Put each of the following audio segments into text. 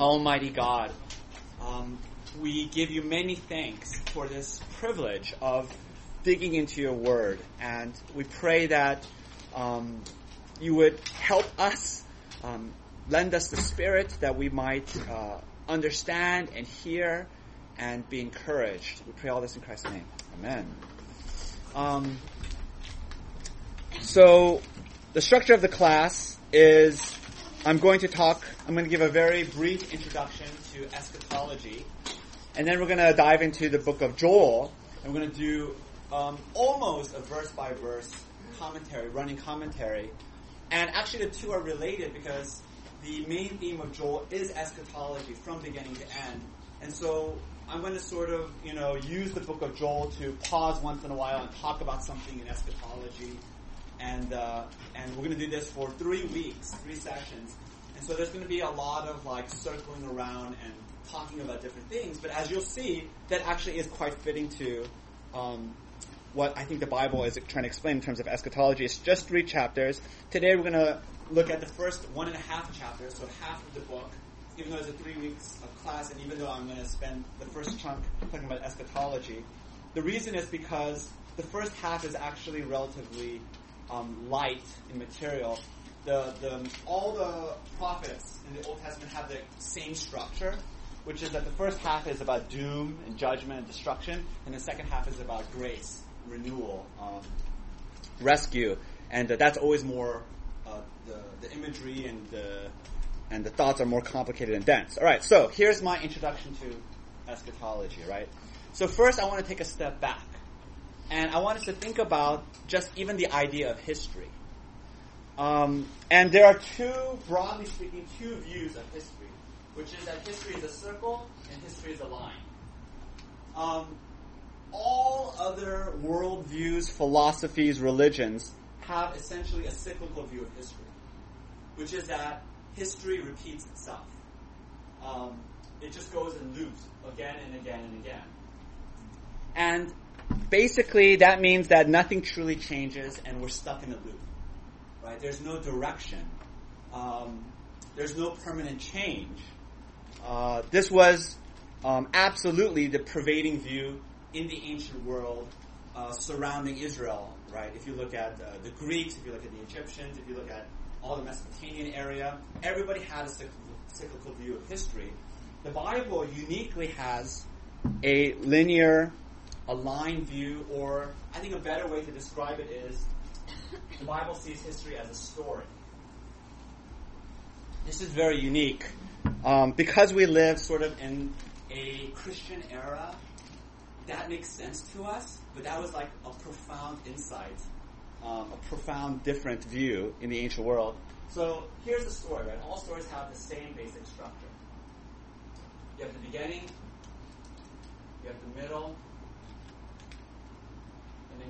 Almighty God, um, we give you many thanks for this privilege of digging into your word. And we pray that um, you would help us, um, lend us the spirit that we might uh, understand and hear and be encouraged. We pray all this in Christ's name. Amen. Um, so, the structure of the class is I'm going to talk, I'm going to give a very brief introduction to eschatology, and then we're going to dive into the book of Joel, and we're going to do um, almost a verse by verse commentary, running commentary. And actually, the two are related because the main theme of Joel is eschatology from beginning to end. And so I'm going to sort of, you know, use the book of Joel to pause once in a while and talk about something in eschatology. And, uh, and we're going to do this for three weeks, three sessions. And so there's going to be a lot of like circling around and talking about different things. But as you'll see, that actually is quite fitting to um, what I think the Bible is trying to explain in terms of eschatology. It's just three chapters. Today we're going to look at the first one and a half chapters, so half of the book, even though it's a three weeks of class, and even though I'm going to spend the first chunk talking about eschatology. The reason is because the first half is actually relatively um, light in material. The, the, all the prophets in the Old Testament have the same structure, which is that the first half is about doom and judgment and destruction, and the second half is about grace renewal, um, rescue, and uh, that's always more uh, the, the imagery and the and the thoughts are more complicated and dense. All right, so here's my introduction to eschatology. Right, so first I want to take a step back, and I wanted to think about just even the idea of history. Um, and there are two, broadly speaking, two views of history, which is that history is a circle and history is a line. Um, all other worldviews, philosophies, religions have essentially a cyclical view of history, which is that history repeats itself. Um, it just goes in loops again and again and again. And basically, that means that nothing truly changes and we're stuck in a loop. Right? There's no direction. Um, there's no permanent change. Uh, this was um, absolutely the pervading view in the ancient world uh, surrounding Israel, right? If you look at uh, the Greeks, if you look at the Egyptians, if you look at all the Mesopotamian area, everybody had a cyclical, cyclical view of history. The Bible uniquely has a linear, a line view, or I think a better way to describe it is the Bible sees history as a story. This is very unique um, because we live sort of in a Christian era that makes sense to us, but that was like a profound insight, um, a profound different view in the ancient world. So here's the story, right? All stories have the same basic structure. You have the beginning, you have the middle,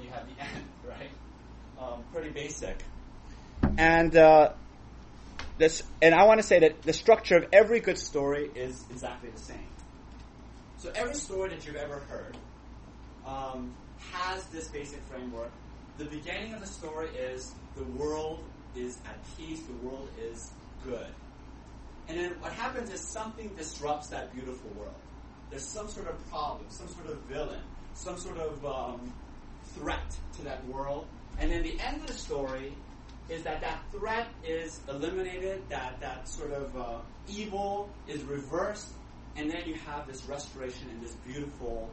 you have the end, right? Um, pretty basic. And uh, this, and I want to say that the structure of every good story is exactly the same. So every story that you've ever heard um, has this basic framework. The beginning of the story is the world is at peace, the world is good. And then what happens is something disrupts that beautiful world. There's some sort of problem, some sort of villain, some sort of um, threat to that world. And then the end of the story is that that threat is eliminated, that that sort of uh, evil is reversed, and then you have this restoration and this beautiful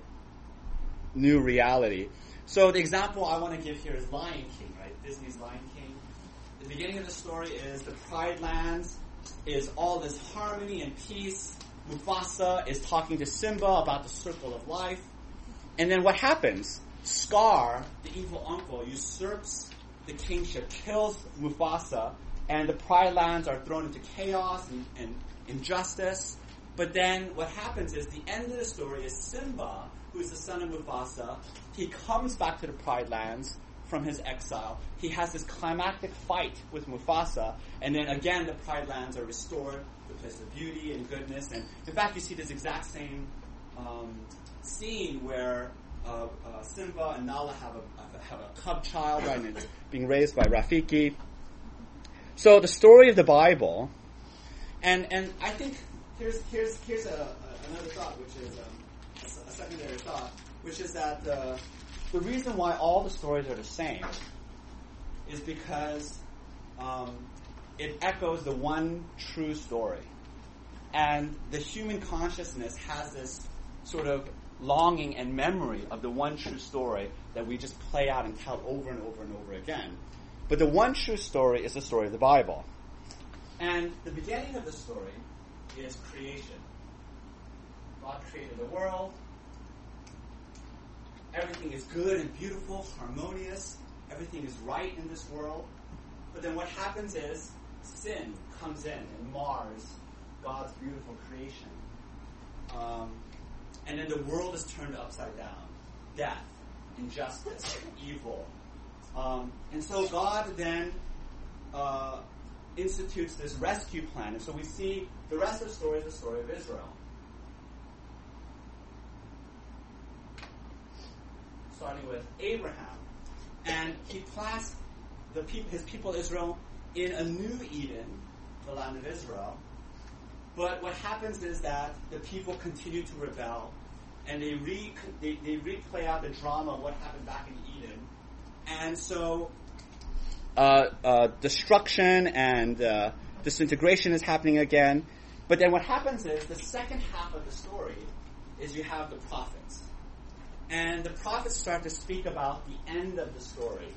new reality. So the example I want to give here is Lion King, right? Disney's Lion King. The beginning of the story is the Pride Lands is all this harmony and peace. Mufasa is talking to Simba about the circle of life. And then what happens? Scar, the evil uncle, usurps the kingship, kills Mufasa, and the Pride Lands are thrown into chaos and, and injustice. But then what happens is the end of the story is Simba who is the son of Mufasa, he comes back to the Pride Lands from his exile. He has this climactic fight with Mufasa, and then again the Pride Lands are restored, the place of beauty and goodness. And in fact, you see this exact same um, scene where uh, uh, Simba and Nala have a, have a cub child, right, and it's being raised by Rafiki. So the story of the Bible, and and I think here's here's here's a, a, another thought, which is um, a, a, secondary thought, which is that uh, the reason why all the stories are the same is because um, it echoes the one true story, and the human consciousness has this sort of longing and memory of the one true story that we just play out and tell over and over and over again. But the one true story is the story of the Bible. And the beginning of the story is creation. God created the world. Everything is good and beautiful, harmonious. Everything is right in this world. But then what happens is sin comes in and mars God's beautiful creation. Um, and then the world is turned upside down. Death, injustice, evil. Um, and so God then uh, institutes this rescue plan. And so we see the rest of the story is the story of Israel. Starting with Abraham. And he placed people, his people Israel in a new Eden, the land of Israel. But what happens is that the people continue to rebel and they, re, they, they replay out the drama of what happened back in Eden. And so uh, uh, destruction and uh, disintegration is happening again. But then what happens is the second half of the story is you have the prophets. And the prophets start to speak about the end of the story.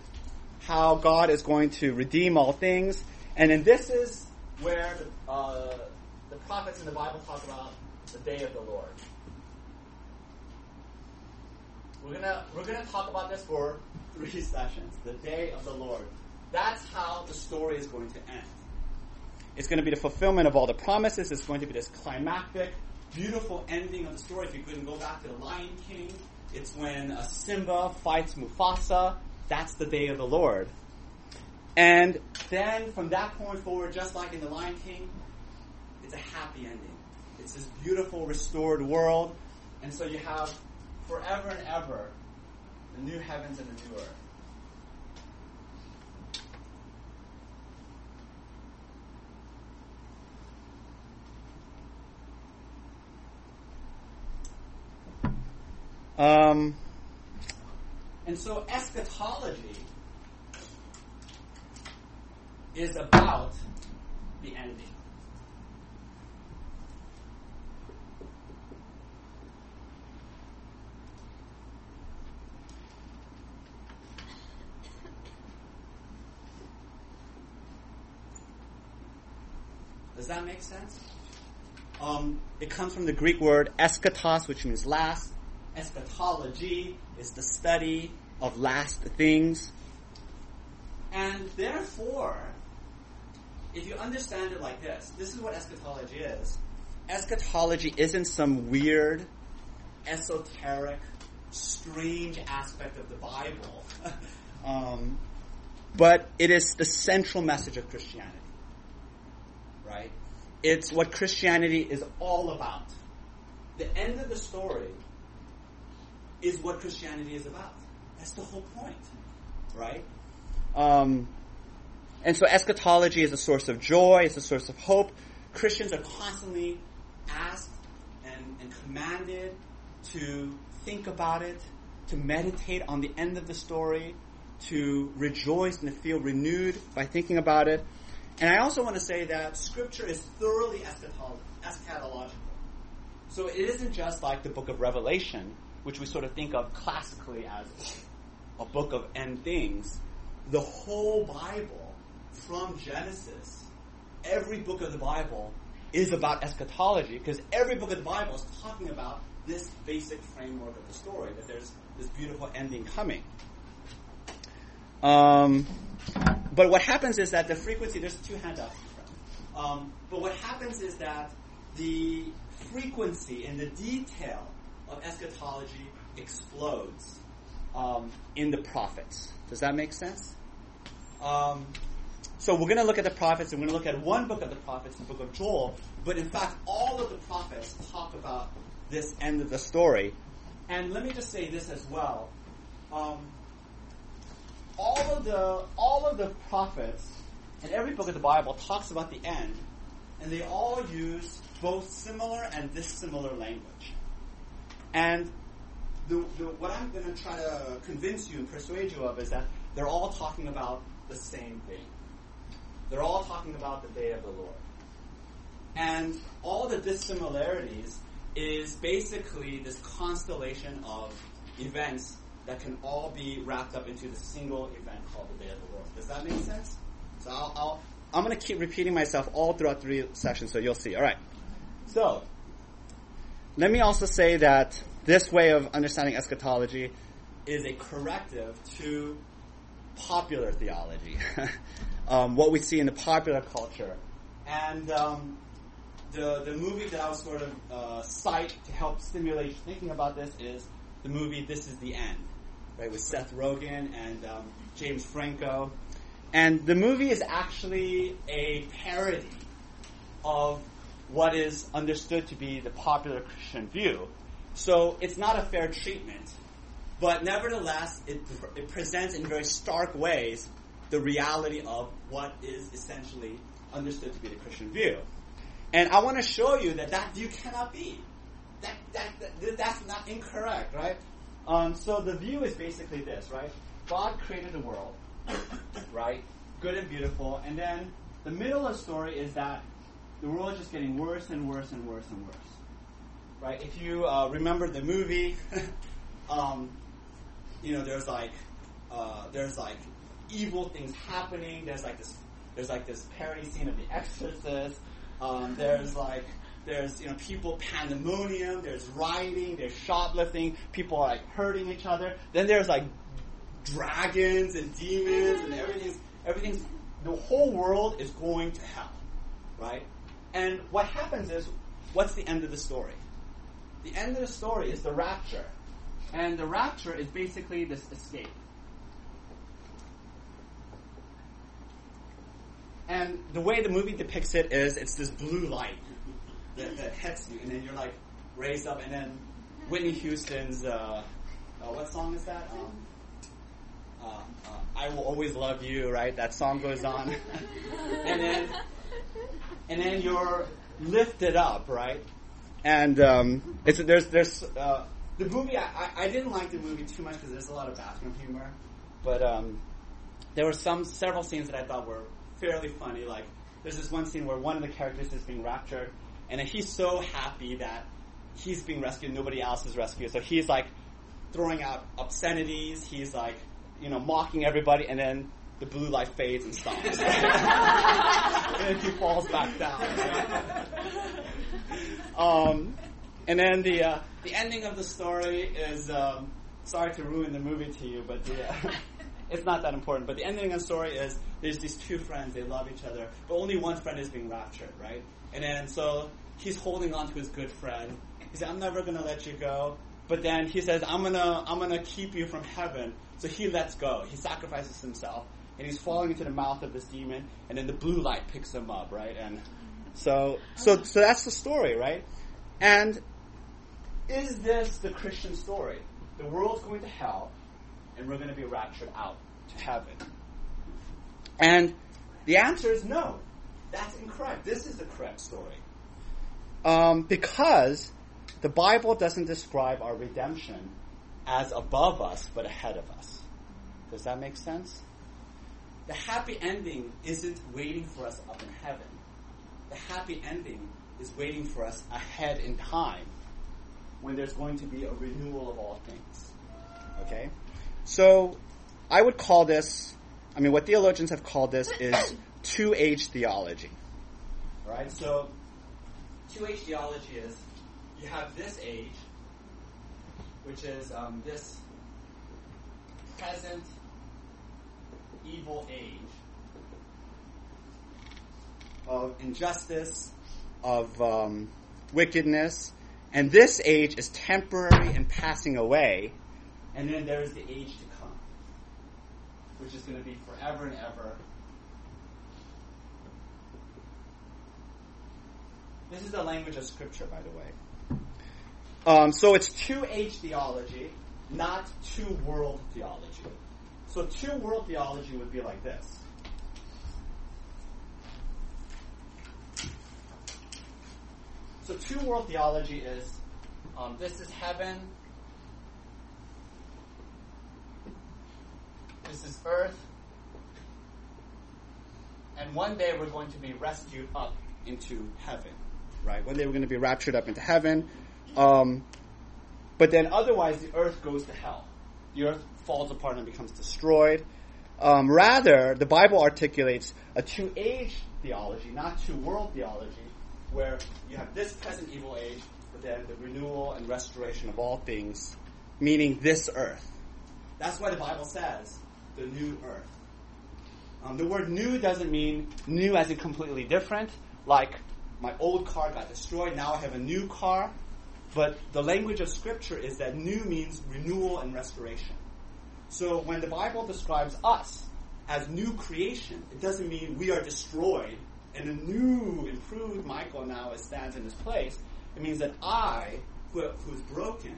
How God is going to redeem all things. And then this is where the, uh, the prophets in the Bible talk about the day of the Lord. We're gonna we're gonna talk about this for three sessions. The day of the Lord. That's how the story is going to end. It's going to be the fulfillment of all the promises. It's going to be this climactic, beautiful ending of the story. If you couldn't go back to the Lion King, it's when uh, Simba fights Mufasa. That's the day of the Lord. And then from that point forward, just like in the Lion King, it's a happy ending. It's this beautiful, restored world. And so you have forever and ever the new heavens and the new earth. Um, and so eschatology is about the ending. That make sense? Um, it comes from the Greek word eschatos, which means last. Eschatology is the study of last things. And therefore, if you understand it like this, this is what eschatology is. Eschatology isn't some weird, esoteric, strange aspect of the Bible, um, but it is the central message of Christianity right? It's what Christianity is all about. The end of the story is what Christianity is about. That's the whole point, right? Um, and so eschatology is a source of joy, it's a source of hope. Christians are constantly asked and, and commanded to think about it, to meditate on the end of the story, to rejoice and to feel renewed by thinking about it. And I also want to say that Scripture is thoroughly eschatological. So it isn't just like the book of Revelation, which we sort of think of classically as a book of end things. The whole Bible, from Genesis, every book of the Bible is about eschatology because every book of the Bible is talking about this basic framework of the story that there's this beautiful ending coming. Um, but what happens is that the frequency, there's two handouts. Um, but what happens is that the frequency and the detail of eschatology explodes um, in the prophets. Does that make sense? Um, so we're going to look at the prophets, and we're going to look at one book of the prophets, the book of Joel. But in fact, all of the prophets talk about this end of the story. And let me just say this as well. Um, all of the all of the prophets and every book of the Bible talks about the end, and they all use both similar and dissimilar language. And the, the, what I'm going to try to convince you and persuade you of is that they're all talking about the same thing. They're all talking about the day of the Lord. And all the dissimilarities is basically this constellation of events that can all be wrapped up into the single event called the Day of the Lord. Does that make sense? So I'll, I'll I'm going to keep repeating myself all throughout three sessions, so you'll see. All right. So let me also say that this way of understanding eschatology is a corrective to popular theology, um, what we see in the popular culture, and um, the the movie that I'll sort of uh, cite to help stimulate thinking about this is the movie This Is the End, right, with Seth Rogen and um, James Franco. And the movie is actually a parody of what is understood to be the popular Christian view. So it's not a fair treatment, but nevertheless, it, it presents in very stark ways the reality of what is essentially understood to be the Christian view. And I want to show you that that view cannot be. That, that, that that's not incorrect, right? Um, so the view is basically this, right? God created the world, right? Good and beautiful, and then the middle of the story is that the world is just getting worse and worse and worse and worse, right? If you uh, remember the movie, um, you know, there's like uh, there's like evil things happening. There's like this there's like this parody scene of The Exorcist. Um, there's like there's you know people pandemonium. There's rioting. There's shoplifting. People are like hurting each other. Then there's like dragons and demons and everything's everything's the whole world is going to hell, right? And what happens is, what's the end of the story? The end of the story is the rapture, and the rapture is basically this escape. And the way the movie depicts it is it's this blue light that, that hits you, and then you're like raised up, and then Whitney Houston's, uh, uh, what song is that? Um, uh, uh, I will always love you, right? That song goes on, and then and then you're lifted up, right? And um, it's there's there's uh, the movie. I, I didn't like the movie too much because there's a lot of bathroom humor, but um, there were some several scenes that I thought were fairly funny. Like there's this one scene where one of the characters is being raptured, and he's so happy that he's being rescued, nobody else is rescued. So he's like throwing out obscenities. He's like you know mocking everybody, and then the blue light fades and stops. and he falls back down. um, and then the uh, the ending of the story is um, sorry to ruin the movie to you, but the, uh, it's not that important. But the ending of the story is there's these two friends, they love each other, but only one friend is being raptured, right? And then so he's holding on to his good friend. He said, "I'm never gonna let you go." But then he says, "I'm gonna I'm gonna keep you from heaven." So he lets go. He sacrifices himself and he's falling into the mouth of this demon, and then the blue light picks him up, right? And so, so, so that's the story, right? And is this the Christian story? The world's going to hell, and we're going to be raptured out to heaven. And the answer is no. That's incorrect. This is the correct story. Um, because the Bible doesn't describe our redemption as above us, but ahead of us. Does that make sense? The happy ending isn't waiting for us up in heaven. The happy ending is waiting for us ahead in time when there's going to be a renewal of all things. Okay? So, I would call this, I mean, what theologians have called this is two age theology. Alright? So, two age theology is you have this age, which is um, this present evil age of injustice, of um, wickedness, and this age is temporary and passing away, and then there is the age to come, which is going to be forever and ever. This is the language of Scripture, by the way. Um, so it's two age theology, not two world theology. So two world theology would be like this. So two world theology is um, this is heaven, this is earth, and one day we're going to be rescued up into heaven, right? One day we're going to be raptured up into heaven. Um, but then otherwise, the earth goes to hell. The earth falls apart and becomes destroyed. Um, rather, the Bible articulates a two age theology, not two world theology, where you have this present evil age, but then the renewal and restoration of all things, meaning this earth. That's why the Bible says the new earth. Um, the word new doesn't mean new as in completely different, like my old car got destroyed, now I have a new car. But the language of Scripture is that new means renewal and restoration. So when the Bible describes us as new creation, it doesn't mean we are destroyed and a new, improved Michael now stands in his place. It means that I, who, who's broken,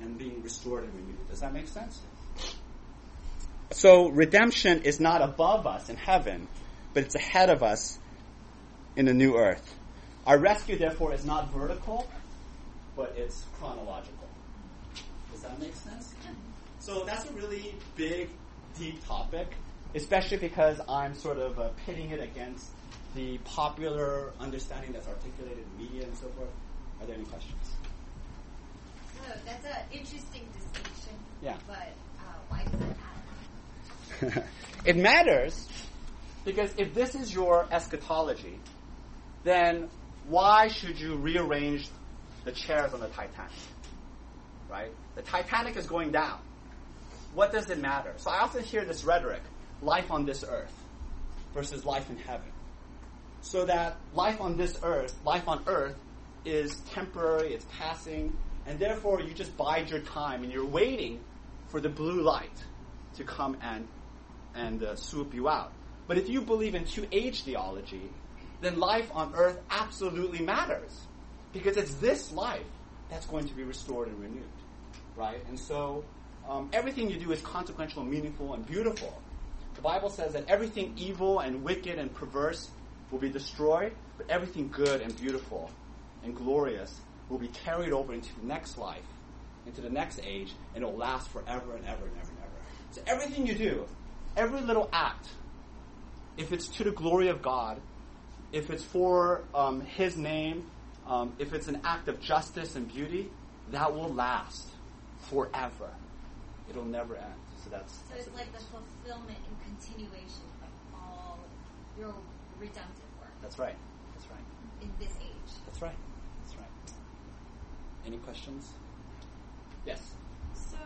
am being restored and renewed. Does that make sense? So redemption is not above us in heaven, but it's ahead of us in the new earth. Our rescue, therefore, is not vertical, but it's chronological. Does that make sense? So that's a really big, deep topic, especially because I'm sort of uh, pitting it against the popular understanding that's articulated in media and so forth. Are there any questions? So that's an interesting distinction. Yeah. But uh, why does it matter? it matters because if this is your eschatology, then why should you rearrange the chairs on the Titanic? Right? The Titanic is going down. What does it matter? So I often hear this rhetoric life on this earth versus life in heaven. So that life on this earth, life on earth, is temporary, it's passing, and therefore you just bide your time and you're waiting for the blue light to come and and uh, swoop you out. But if you believe in two age theology, then life on earth absolutely matters because it's this life that's going to be restored and renewed, right? And so um, everything you do is consequential, meaningful, and beautiful. The Bible says that everything evil and wicked and perverse will be destroyed, but everything good and beautiful and glorious will be carried over into the next life, into the next age, and it will last forever and ever and ever and ever. So everything you do, every little act, if it's to the glory of God, if it's for um, His name, um, if it's an act of justice and beauty, that will last forever. It'll never end. So that's. So that's it's a- like the fulfillment and continuation of all your redemptive work That's right. That's right. in this age. That's right. That's right. Any questions? Yes. So,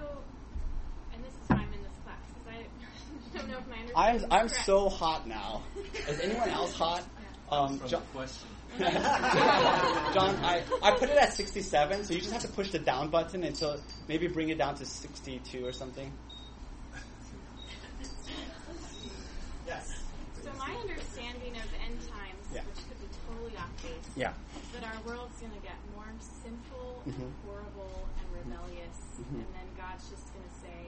and this is why I'm in this class because I don't know if my understanding I'm I'm correct. so hot now. Is anyone else hot? Um, From John, question. John, I, I put it at 67, so you just have to push the down button until maybe bring it down to 62 or something. Yes. So my understanding of end times, Yeah. which could be totally off base, Yeah. is that our world's going to get more sinful and Mhm. horrible and rebellious, Mhm. and then God's just going to say,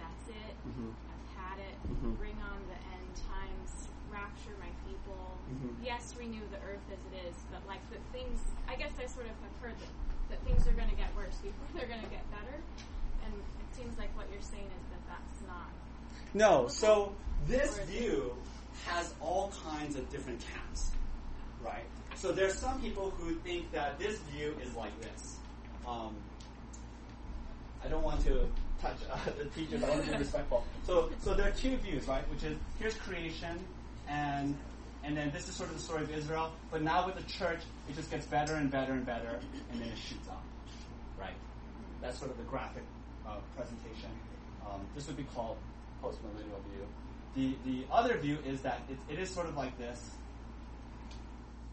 "That's it. Mhm. I've had it. Mhm. Bring on the end times. Rapture my people. Mhm. Yes, renew the earth as it is, but like the things, I guess I sort of have heard that, that things are going to get worse before they're going to get better, and it seems like what you're saying is that that's not No, so this view has all kinds of different camps, right? So there's some people who think that this view is like this. Um, I don't want to touch uh, the teachers. I want to be respectful. So, so there are two views, right? Which is here's creation, and and then this is sort of the story of Israel. But now with the church, it just gets better and better and better, and then it shoots up, right? That's sort of the graphic uh, presentation. Um, this would be called post-millennial view. The the other view is that it, it is sort of like this,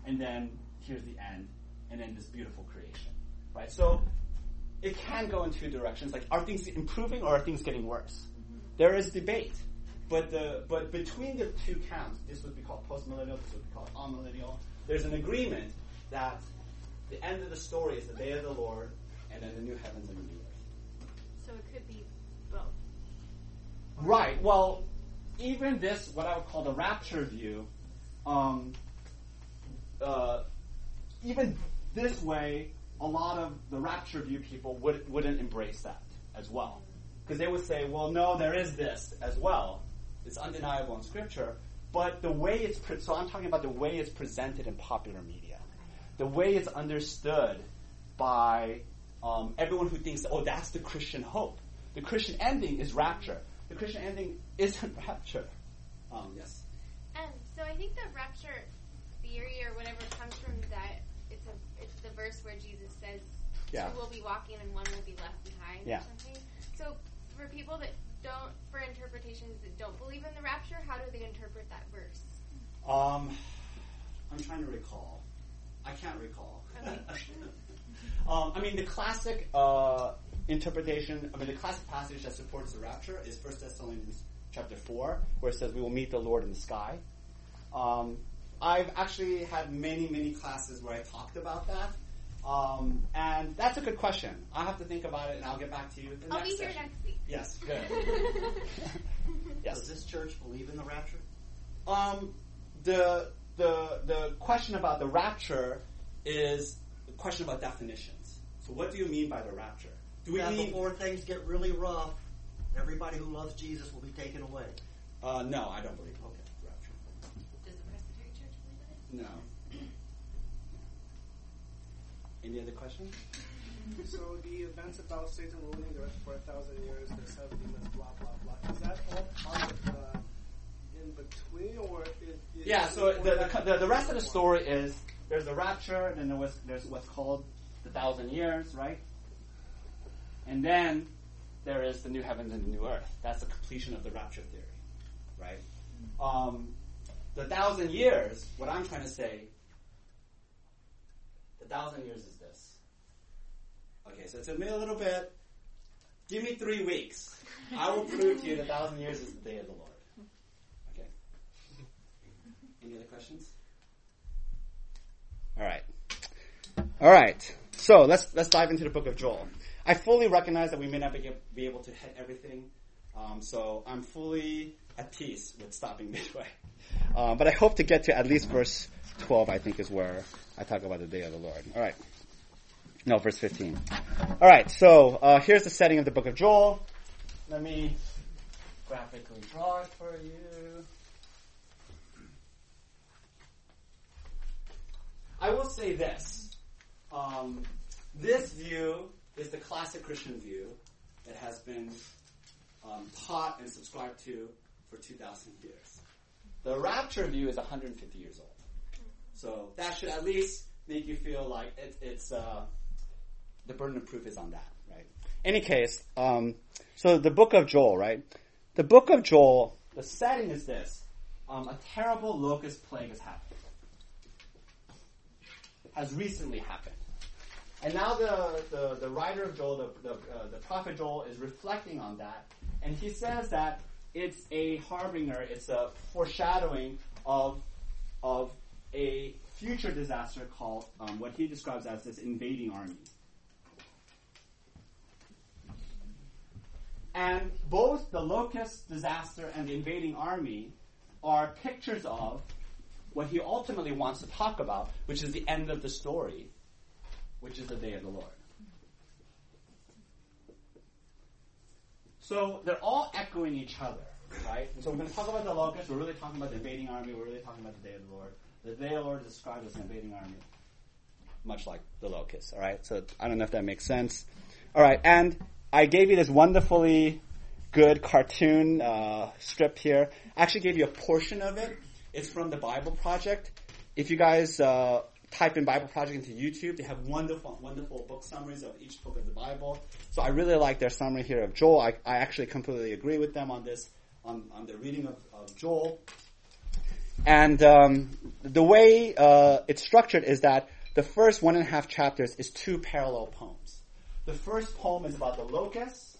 and then here's the end, and then this beautiful creation, right? So it can go in two directions. Like, are things improving or are things getting worse? There is debate, but the but between the two camps, this would be called postmillennial, this would be called amillennial. There's an agreement that the end of the story is the day of the Lord, and then the new heavens and the new earth. So it could be both. Right. Well, even this, what I would call the rapture view, um, uh, even this way, a lot of the rapture view people would, wouldn't embrace that as well. Because they would say, well, no, there is this as well. It's undeniable in Scripture. But the way it's, pre- so I'm talking about the way it's presented in popular media. The way it's understood by um, everyone who thinks, oh, that's the Christian hope. The Christian ending is rapture. The Christian ending isn't rapture. Um, yes. Um, so I think the rapture theory or whatever comes from that. It's a it's the verse where Jesus says Yeah. two will be walking and one will be left behind Yeah. or something. So for people that don't, for interpretations that don't believe in the rapture, how do they interpret that verse? Um, I'm trying to recall. I can't recall. Okay. um, I mean, the classic uh, interpretation, I mean, the classic passage that supports the rapture is 1 Thessalonians chapter 4, where it says, We will meet the Lord in the sky. Um, I've actually had many, many classes where I talked about that. Um, and that's a good question. I'll have to think about it and I'll get back to you. The I'll next be here session. next week. Yes, good. yes. Does this church believe in the rapture? Um, the the the question about the rapture is a question about definitions. So, what do you mean by the rapture? Do we That mean? before things get really rough, everybody who loves Jesus will be taken away. Uh, no, I don't believe. in Okay, rapture. Does the Presbyterian Church believe in it? No. Any other questions? So the events about Satan ruling the earth for a thousand years, the seven demons, blah blah blah. Is that all part of the in between, or it, it, Yeah. So or the, the the rest of the story is there's the rapture, and then there was there's what's called the thousand years, right? And then there is the new heavens and the new earth. That's the completion of the rapture theory, right? Um, the thousand years. What I'm trying to say. Thousand years is this. Okay, so it took me a little bit. Give me three weeks. I will prove to you the thousand years is the day of the Lord. Okay. Any other questions? All right. All right. So let's let's dive into the book of Joel. I fully recognize that we may not be, be able to hit everything, um, so I'm fully at peace with stopping midway. Um, but I hope to get to at least verse 12. I think is where I talk about the day of the Lord. All right. No, verse 15. All right. So uh, here's the setting of the book of Joel. Let me graphically draw it for you. I will say this. Um, this view is the classic Christian view that has been um, taught and subscribed to for 2,000 years. The rapture view is 150 years old. So that should at least make you feel like it, it's uh, the burden of proof is on that, right? Any case, um, so the book of Joel, right? The book of Joel, the setting is this: um, a terrible locust plague has happened has recently happened. And now the, the, the writer of Joel, the, the, uh, the prophet Joel, is reflecting on that. And he says that it's a harbinger, it's a foreshadowing of, of a future disaster called um, what he describes as this invading army. And both the locust disaster and the invading army are pictures of what he ultimately wants to talk about, which is the end of the story, which is the day of the Lord. So they're all echoing each other, right? And so we're going to talk about the locust. We're really talking about the invading army. We're really talking about the day of the Lord. The day of the Lord is described as an invading army, much like the locusts. All right. So I don't know if that makes sense. All right, and I gave you this wonderfully good cartoon uh, strip here. I actually gave you a portion of it. It's from the Bible Project. If you guys uh, type in Bible Project into YouTube, they have wonderful, wonderful book summaries of each book of the Bible. So I really like their summary here of Joel. I, I actually completely agree with them on this, on, on the reading of, of Joel. And um, the way uh, it's structured is that the first one and a half chapters is two parallel poems. The first poem is about the locusts,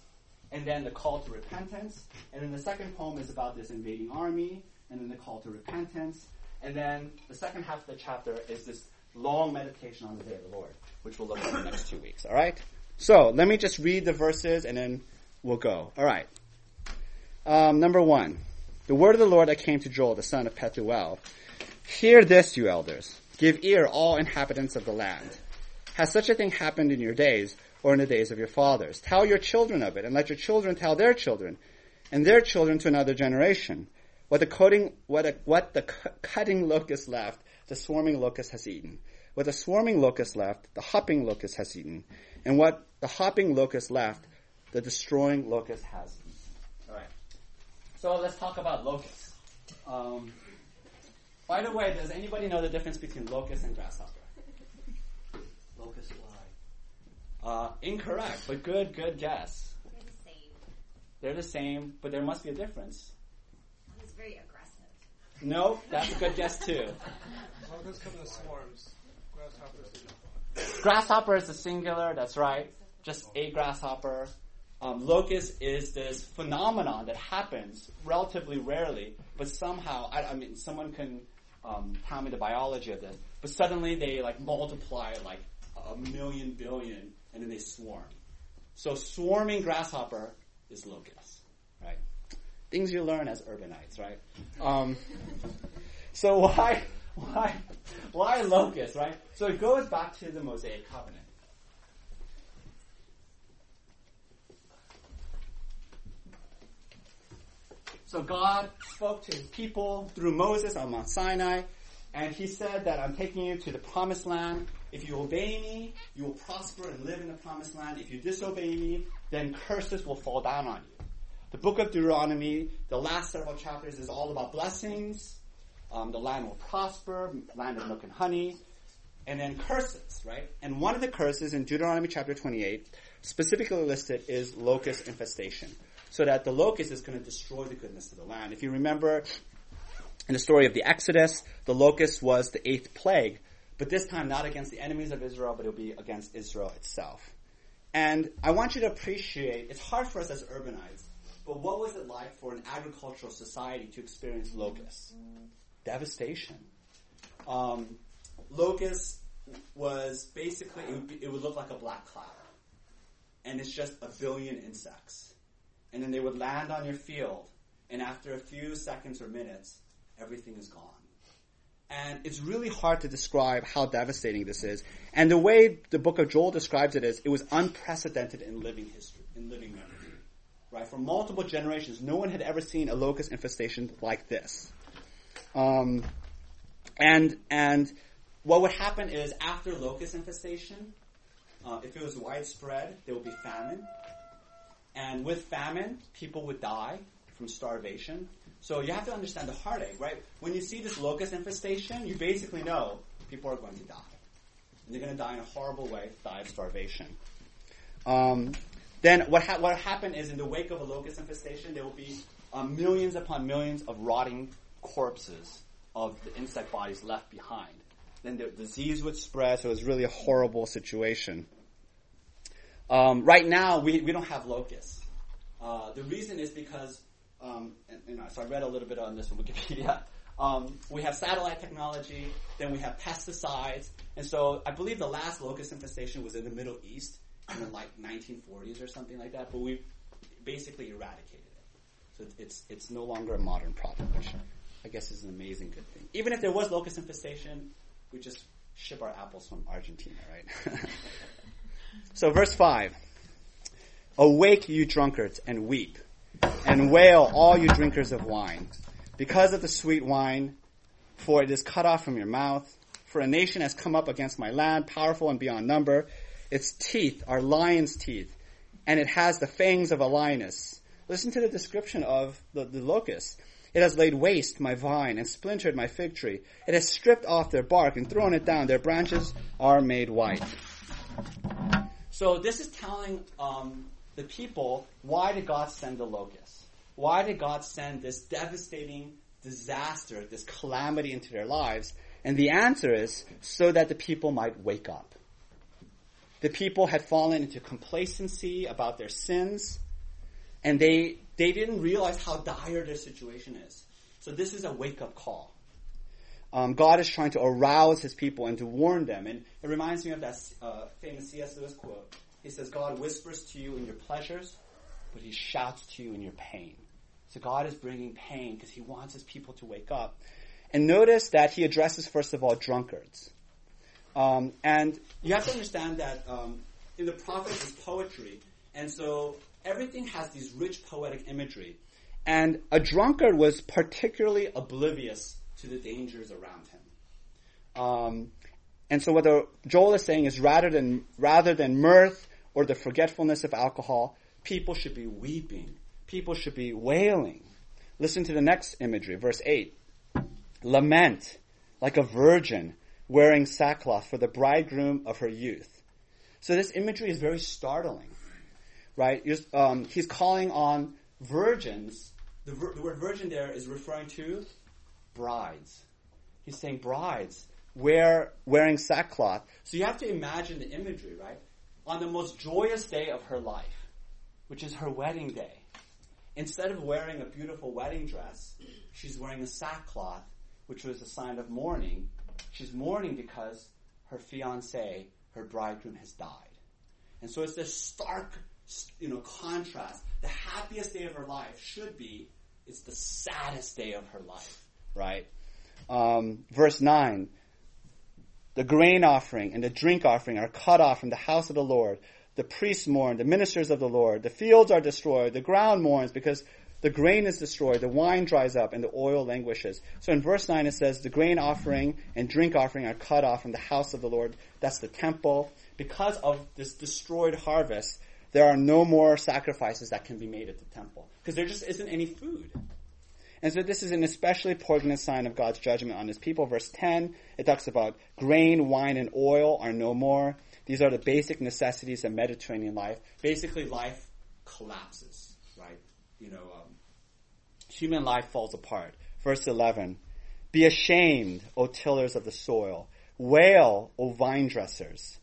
and then the call to repentance. And then the second poem is about this invading army, and then the call to repentance. And then the second half of the chapter is this long meditation on the day of the Lord, which we'll look at in the next two weeks. All right? So let me just read the verses, and then we'll go. All right. Um, number one. The word of the Lord that came to Joel, the son of Pethuel. Hear this, you elders. Give ear, all inhabitants of the land. Has such a thing happened in your days or in the days of your fathers? Tell your children of it, and let your children tell their children, and their children to another generation. What the cutting, what, a, what the cu- cutting locust left, the swarming locust has eaten. What the swarming locust left, the hopping locust has eaten. And what the hopping locust left, the destroying locust has. So let's talk about locusts. Um, by the way, does anybody know the difference between locust and grasshopper? Locust fly. Uh, incorrect, but good, good guess. They're the same. They're the same, but there must be a difference. He's very aggressive. No, that's a good guess too. Locusts come in swarms. Grasshoppers do not. Grasshopper is the singular, that's right. Just a grasshopper. Um, locust is this phenomenon that happens relatively rarely, but somehow, I, I mean, someone can um, tell me the biology of this, but suddenly they like multiply like a million billion and then they swarm. So swarming grasshopper is locust, right? Things you learn as urbanites, right? Um, so why, why, why locust, right? So it goes back to the Mosaic covenant. So God spoke to his people through Moses on Mount Sinai, and he said that I'm taking you to the promised land. If you obey me, you will prosper and live in the promised land. If you disobey me, then curses will fall down on you. The book of Deuteronomy, the last several chapters, is all about blessings. Um, the land will prosper, land of milk and honey, and then curses, right? And one of the curses in Deuteronomy chapter 28, specifically listed, is locust infestation. So that the locust is going to destroy the goodness of the land. If you remember in the story of the Exodus, the locust was the eighth plague, but this time not against the enemies of Israel, but it'll be against Israel itself. And I want you to appreciate, it's hard for us as urbanites, but what was it like for an agricultural society to experience locusts? Devastation. Um, locust was basically, it would, be, it would look like a black cloud. And it's just a billion insects. And then they would land on your field, and after a few seconds or minutes, everything is gone. And it's really hard to describe how devastating this is. And the way the book of Joel describes it is, it was unprecedented in living history, in living memory. Right? For multiple generations, no one had ever seen a locust infestation like this. Um, and, and what would happen is after locust infestation, uh, if it was widespread, there would be famine. And with famine, people would die from starvation. So you have to understand the heartache, right? When you see this locust infestation, you basically know people are going to die. And they're going to die in a horrible way, die of starvation. Um, then what, ha- what happened is in the wake of a locust infestation, there will be um, millions upon millions of rotting corpses of the insect bodies left behind. Then the disease would spread, so it was really a horrible situation. Um, right now, we, we don't have locusts. Uh, the reason is because, um, and, and, so I read a little bit on this on Wikipedia. Um, we have satellite technology, then we have pesticides, and so I believe the last locust infestation was in the Middle East in the like 1940s or something like that. But we basically eradicated it, so it's it's no longer a modern problem, which I guess is an amazing good thing. Even if there was locust infestation, we just ship our apples from Argentina, right? So verse 5. Awake, you drunkards, and weep, and wail, all you drinkers of wine, because of the sweet wine, for it is cut off from your mouth. For a nation has come up against my land, powerful and beyond number. Its teeth are lion's teeth, and it has the fangs of a lioness. Listen to the description of the, the locust. It has laid waste my vine and splintered my fig tree. It has stripped off their bark and thrown it down. Their branches are made white. So this is telling um, the people why did God send the locusts? Why did God send this devastating disaster, this calamity into their lives? And the answer is so that the people might wake up. The people had fallen into complacency about their sins, and they they didn't realize how dire their situation is. So this is a wake up call. Um, God is trying to arouse his people and to warn them. And it reminds me of that uh, famous C.S. Lewis quote. He says, God whispers to you in your pleasures, but he shouts to you in your pain. So God is bringing pain because he wants his people to wake up. And notice that he addresses, first of all, drunkards. Um, and you have to understand that um, in the prophets is poetry, and so everything has these rich poetic imagery. And a drunkard was particularly oblivious to the dangers around him. Um, and so what the, Joel is saying is rather than rather than mirth or the forgetfulness of alcohol, people should be weeping. People should be wailing. Listen to the next imagery, verse 8. Lament like a virgin wearing sackcloth for the bridegroom of her youth. So this imagery is very startling, right? Um, he's calling on virgins. The, the word virgin there is referring to brides. He's saying brides wear wearing sackcloth. So you have to imagine the imagery, right? On the most joyous day of her life, which is her wedding day, instead of wearing a beautiful wedding dress, she's wearing a sackcloth, which was a sign of mourning. She's mourning because her fiance, her bridegroom, has died. And so it's this stark, you know, contrast. The happiest day of her life should be, it's the saddest day of her life, right? Um, verse 9, the grain offering and the drink offering are cut off from the house of the Lord. The priests mourn, the ministers of the Lord. The fields are destroyed, the ground mourns because the grain is destroyed, the wine dries up, and the oil languishes. So in verse 9 it says, the grain offering and drink offering are cut off from the house of the Lord. That's the temple. Because of this destroyed harvest, there are no more sacrifices that can be made at the temple. Because there just isn't any food. And so this is an especially poignant sign of God's judgment on his people. Verse 10, it talks about grain, wine, and oil are no more. These are the basic necessities of Mediterranean life. Basically, life collapses, right? You know, um, human life falls apart. Verse 11, be ashamed, O tillers of the soil. Wail, O vine dressers.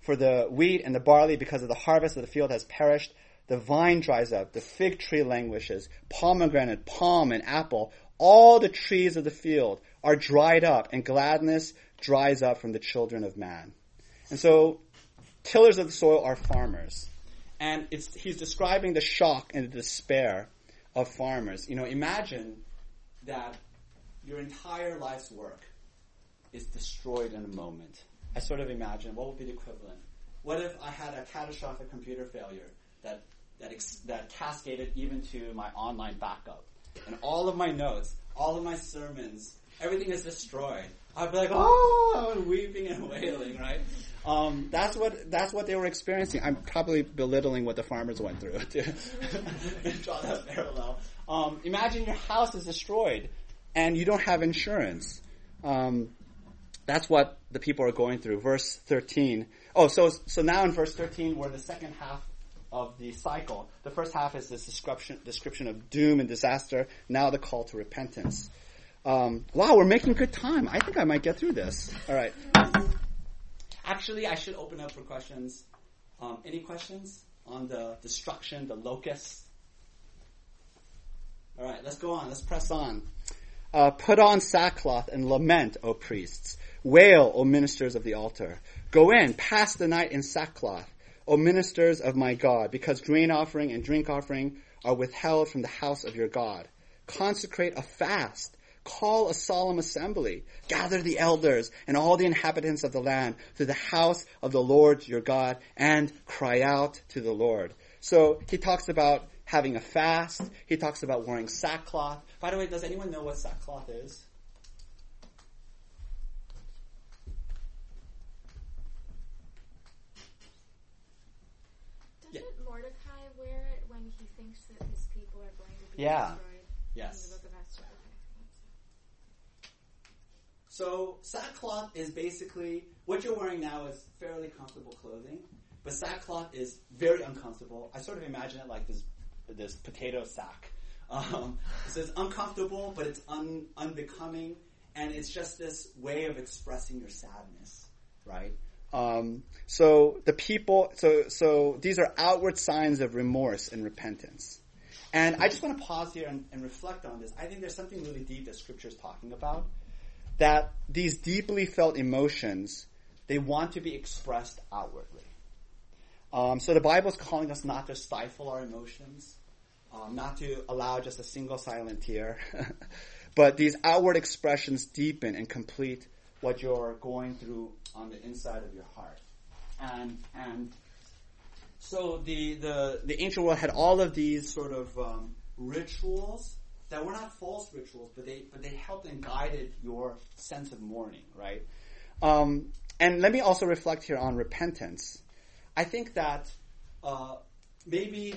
For the wheat and the barley, because of the harvest of the field, has perished. The vine dries up, the fig tree languishes, pomegranate, palm, and apple, all the trees of the field are dried up, and gladness dries up from the children of man. And so, tillers of the soil are farmers. And he's describing the shock and the despair of farmers. You know, imagine that your entire life's work is destroyed in a moment. I sort of imagine what would be the equivalent. What if I had a catastrophic computer failure that that, ex- that cascaded even to my online backup. And all of my notes, all of my sermons, everything is destroyed. I'd be like, oh, I'm weeping and wailing, right? Um, that's what that's what they were experiencing. I'm probably belittling what the farmers went through to draw that parallel. Um, imagine your house is destroyed and you don't have insurance. Um, that's what the people are going through. Verse 13. Oh, so so now in verse 13, we're in the second half of the cycle. The first half is this description, description of doom and disaster. Now the call to repentance. Um, wow, we're making good time. I think I might get through this. All right. Actually, I should open up for questions. Um, any questions on the destruction, the locusts? All right, let's go on. Let's press on. Uh, put on sackcloth and lament, O priests. Wail, O ministers of the altar. Go in, pass the night in sackcloth O ministers of my God, because grain offering and drink offering are withheld from the house of your God. Consecrate a fast. Call a solemn assembly. Gather the elders and all the inhabitants of the land to the house of the Lord your God and cry out to the Lord. So he talks about having a fast. He talks about wearing sackcloth. By the way, does anyone know what sackcloth is? Yeah. Yes. So sackcloth is basically what you're wearing now is fairly comfortable clothing, but sackcloth is very uncomfortable. I sort of imagine it like this this potato sack. Um, so it's uncomfortable, but it's un, unbecoming, and it's just this way of expressing your sadness, right? Um, so the people, so so these are outward signs of remorse and repentance. And I just want to pause here and, and, reflect on this. I think there's something really deep that Scripture is talking about. That these deeply felt emotions, they want to be expressed outwardly. Um, so the Bible is calling us not to stifle our emotions, um, not to allow just a single silent tear, but these outward expressions deepen and complete what you're going through on the inside of your heart. And, and so the, the, the ancient world had all of these sort of um, rituals that were not false rituals, but they, but they helped and guided your sense of mourning, right? Um, and let me also reflect here on repentance. I think that uh, maybe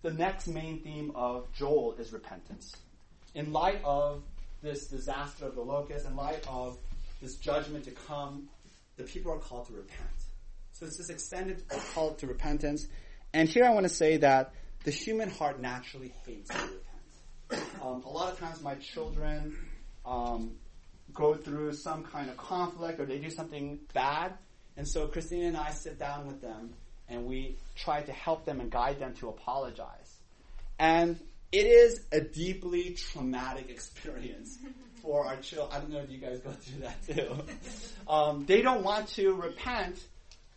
the next main theme of Joel is repentance. In light of this disaster of the locust, in light of this judgment to come, the people are called to repent. So it's this extended call to repentance. And here I want to say that the human heart naturally hates to repent. Um, a lot of times my children um, go through some kind of conflict or they do something bad. And so Christina and I sit down with them and we try to help them and guide them to apologize. And it is a deeply traumatic experience for our children. I don't know if you guys go through that too. Um, they don't want to repent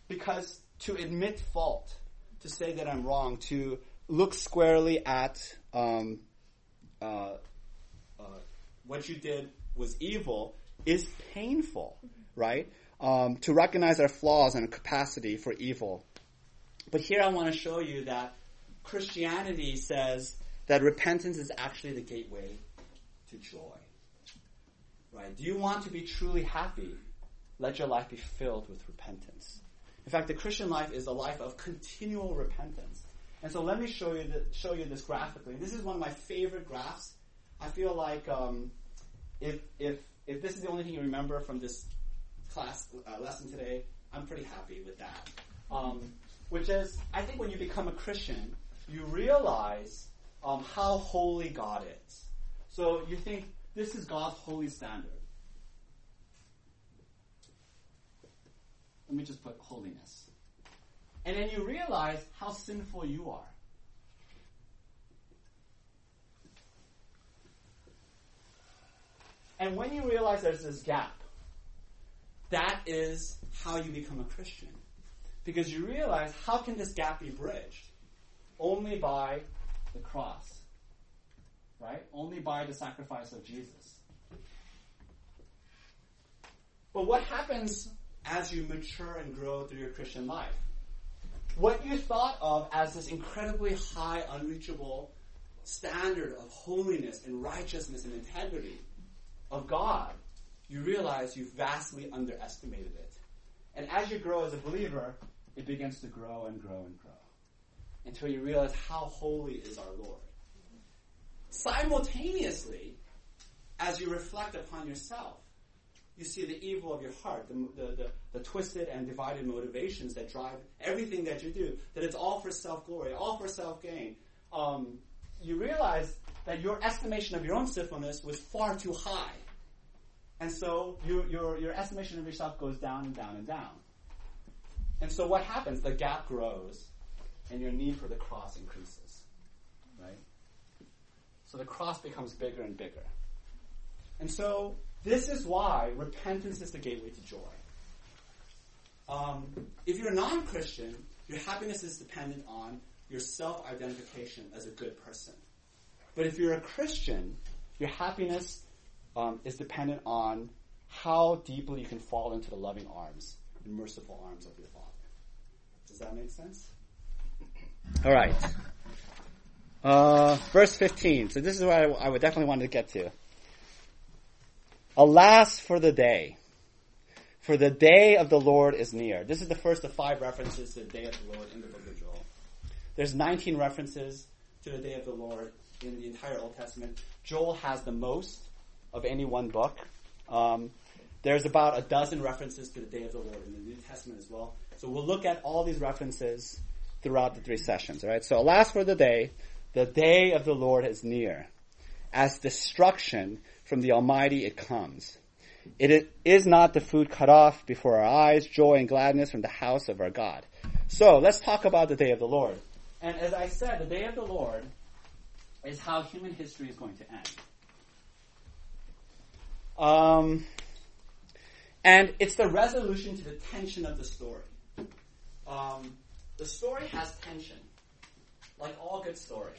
because to admit fault, to say that I'm wrong, to look squarely at um, uh, uh, what you did was evil is painful, right? Um, to recognize our flaws and capacity for evil. But here I want to show you that Christianity says that repentance is actually the gateway to joy. Right? Do you want to be truly happy? Let your life be filled with repentance. In fact, the Christian life is a life of continual repentance. And so let me show you the, show you this graphically. This is one of my favorite graphs. I feel like um, if if if this is the only thing you remember from this class uh, lesson today, I'm pretty happy with that. Um, which is, I think when you become a Christian, you realize um, how holy God is. So you think this is God's holy standard. Let me just put holiness. And then you realize how sinful you are. And when you realize there's this gap, that is how you become a Christian. Because you realize how can this gap be bridged? Only by the cross. Right? Only by the sacrifice of Jesus. But what happens as you mature and grow through your Christian life? What you thought of as this incredibly high, unreachable standard of holiness and righteousness and integrity of God, you realize you've vastly underestimated it. And as you grow as a believer, it begins to grow and grow and grow until you realize how holy is our Lord. Simultaneously, as you reflect upon yourself, you see the evil of your heart, the, the, the, the, twisted and divided motivations that drive everything that you do, that it's all for self glory, all for self gain. Um, you realize that your estimation of your own sinfulness was far too high. And so you, your, your estimation of yourself goes down and down and down. And so what happens? The gap grows, and your need for the cross increases. Right? So the cross becomes bigger and bigger. And so this is why repentance is the gateway to joy. Um, if you're a non Christian, your happiness is dependent on your self identification as a good person. But if you're a Christian, your happiness um, is dependent on how deeply you can fall into the loving arms and merciful arms of your Father. Does that make sense? All right. Uh, verse 15. So this is what I, I would definitely want to get to. Alas for the day. For the day of the Lord is near. This is the first of five references to the day of the Lord in the book of Joel. There's 19 references to the day of the Lord in the entire Old Testament. Joel has the most of any one book. Um, there's about a dozen references to the day of the Lord in the New Testament as well. So we'll look at all these references throughout the three sessions. All right. So alas for the day, the day of the Lord is near. As destruction from the Almighty it comes. It is not the food cut off before our eyes, joy and gladness from the house of our God. So let's talk about the day of the Lord. And as I said, the day of the Lord is how human history is going to end. Um, and it's the resolution to the tension of the story. Um, the story has tension, like all good story,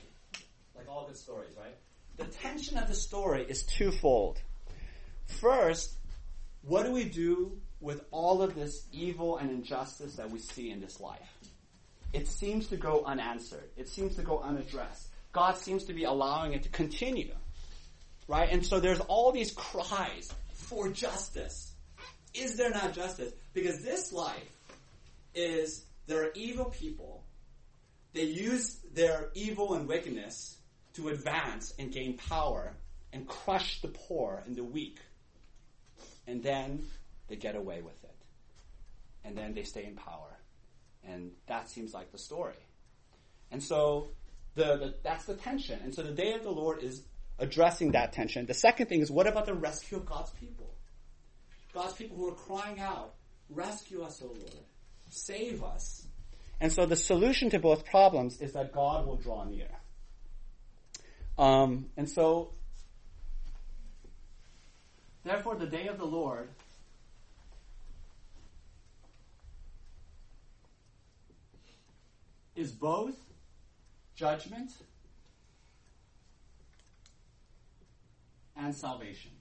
like all good stories, right? The tension of the story is twofold. First, what do we do with all of this evil and injustice that we see in this life? It seems to go unanswered. It seems to go unaddressed. God seems to be allowing it to continue. Right? And so there's all these cries for justice. Is there not justice? Because this life is there are evil people. They use their evil and wickedness to advance and gain power and crush the poor and the weak. And then they get away with it. And then they stay in power. And that seems like the story. And so the, the, that's the tension. And so the day of the Lord is addressing that tension. The second thing is what about the rescue of God's people? God's people who are crying out, Rescue us, O Lord. Save us. And so the solution to both problems is that God will draw near. Um, and so, therefore, the day of the Lord is both judgment and salvation.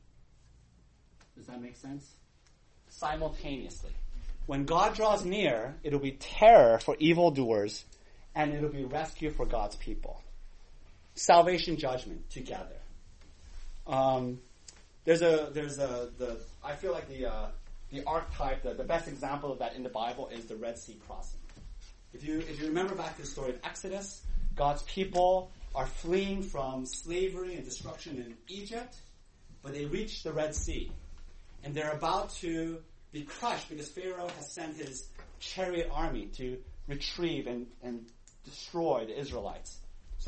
Does that make sense? Simultaneously. When God draws near, it'll be terror for evildoers and it'll be rescue for God's people. Salvation, judgment together. Um, there's a there's a the I feel like the uh, the archetype the, the best example of that in the Bible is the Red Sea crossing. If you if you remember back to the story of Exodus, God's people are fleeing from slavery and destruction in Egypt, but they reach the Red Sea, and they're about to be crushed because Pharaoh has sent his chariot army to retrieve and, and destroy the Israelites.